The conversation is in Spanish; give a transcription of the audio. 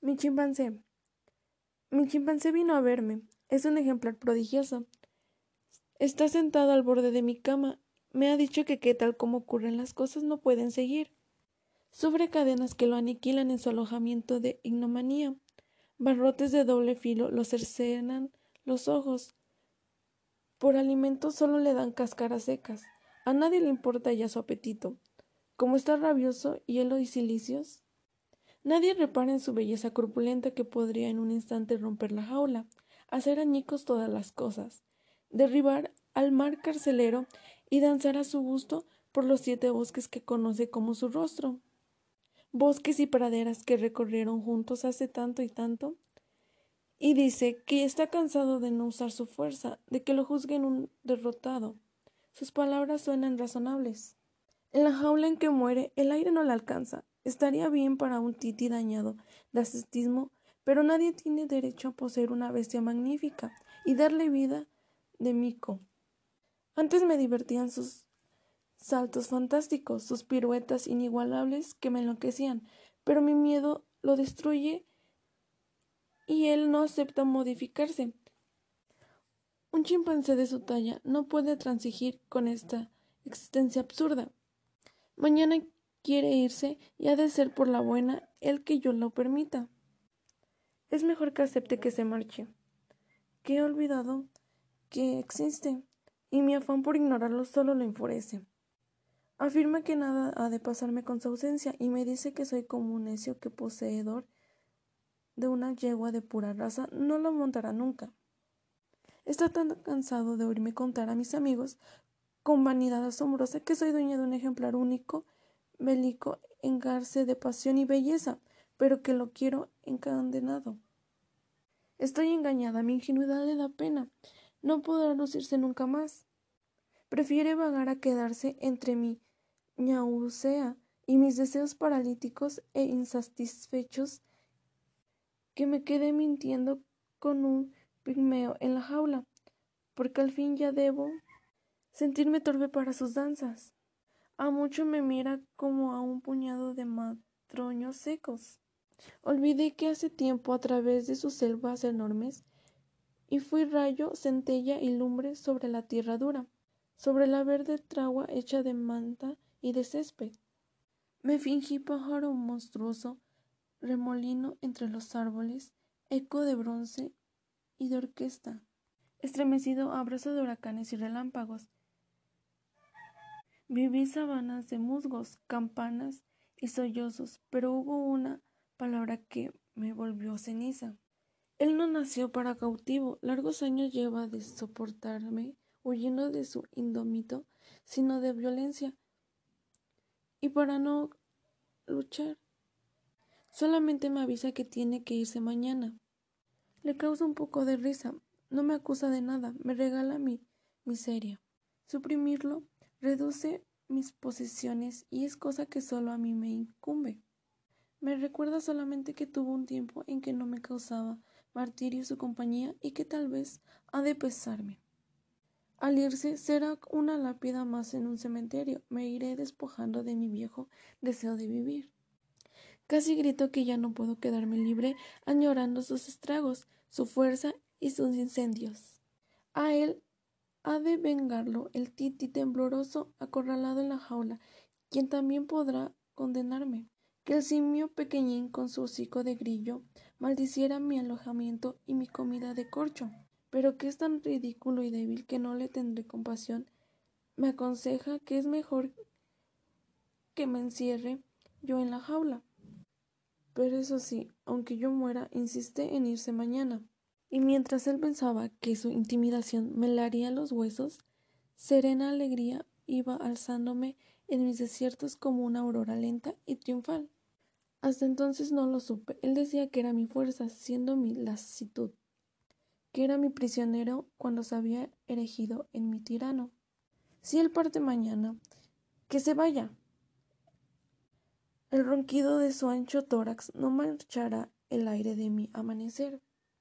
Mi chimpancé. Mi chimpancé vino a verme. Es un ejemplar prodigioso. Está sentado al borde de mi cama. Me ha dicho que qué tal como ocurren las cosas no pueden seguir. Sufre cadenas que lo aniquilan en su alojamiento de ignomanía. Barrotes de doble filo lo cercenan los ojos. Por alimento solo le dan cáscaras secas. A nadie le importa ya su apetito. Como está rabioso, hielo y silicios, nadie repara en su belleza corpulenta que podría en un instante romper la jaula, hacer añicos todas las cosas, derribar al mar carcelero y danzar a su gusto por los siete bosques que conoce como su rostro. Bosques y praderas que recorrieron juntos hace tanto y tanto, y dice que está cansado de no usar su fuerza, de que lo juzguen un derrotado. Sus palabras suenan razonables. En la jaula en que muere, el aire no le alcanza. Estaría bien para un titi dañado de ascetismo, pero nadie tiene derecho a poseer una bestia magnífica y darle vida de mico. Antes me divertían sus saltos fantásticos, sus piruetas inigualables que me enloquecían, pero mi miedo lo destruye y él no acepta modificarse. Un chimpancé de su talla no puede transigir con esta existencia absurda. Mañana quiere irse y ha de ser por la buena el que yo lo permita. Es mejor que acepte que se marche, que he olvidado que existe, y mi afán por ignorarlo solo lo enfurece. Afirma que nada ha de pasarme con su ausencia y me dice que soy como un necio que poseedor de una yegua de pura raza no lo montará nunca. Está tan cansado de oírme contar a mis amigos con vanidad asombrosa que soy dueña de un ejemplar único, bélico, engarce de pasión y belleza, pero que lo quiero encadenado. Estoy engañada, mi ingenuidad le da pena. No podrá lucirse nunca más. Prefiere vagar a quedarse entre mi ñaucea y mis deseos paralíticos e insatisfechos que me quede mintiendo con un pigmeo en la jaula, porque al fin ya debo sentirme torpe para sus danzas. A mucho me mira como a un puñado de matroños secos. Olvidé que hace tiempo a través de sus selvas enormes y fui rayo, centella y lumbre sobre la tierra dura, sobre la verde tragua hecha de manta y de césped. Me fingí pájaro monstruoso, remolino entre los árboles, eco de bronce y de orquesta, estremecido abrazo de huracanes y relámpagos, Viví sabanas de musgos, campanas y sollozos, pero hubo una palabra que me volvió ceniza. Él no nació para cautivo, largos años lleva de soportarme, huyendo de su indómito, sino de violencia. Y para no luchar, solamente me avisa que tiene que irse mañana. Le causa un poco de risa, no me acusa de nada, me regala mi miseria. Suprimirlo reduce mis posesiones y es cosa que solo a mí me incumbe. Me recuerda solamente que tuvo un tiempo en que no me causaba martirio su compañía y que tal vez ha de pesarme. Al irse será una lápida más en un cementerio. Me iré despojando de mi viejo deseo de vivir. Casi grito que ya no puedo quedarme libre añorando sus estragos, su fuerza y sus incendios. A él ha de vengarlo el titi tembloroso acorralado en la jaula, quien también podrá condenarme. Que el simio pequeñín con su hocico de grillo maldiciera mi alojamiento y mi comida de corcho, pero que es tan ridículo y débil que no le tendré compasión, me aconseja que es mejor que me encierre yo en la jaula. Pero eso sí, aunque yo muera, insiste en irse mañana y mientras él pensaba que su intimidación me laría los huesos, serena alegría iba alzándome en mis desiertos como una aurora lenta y triunfal. Hasta entonces no lo supe. Él decía que era mi fuerza, siendo mi lasitud, que era mi prisionero cuando se había erigido en mi tirano. Si él parte mañana, que se vaya. El ronquido de su ancho tórax no marchará el aire de mi amanecer.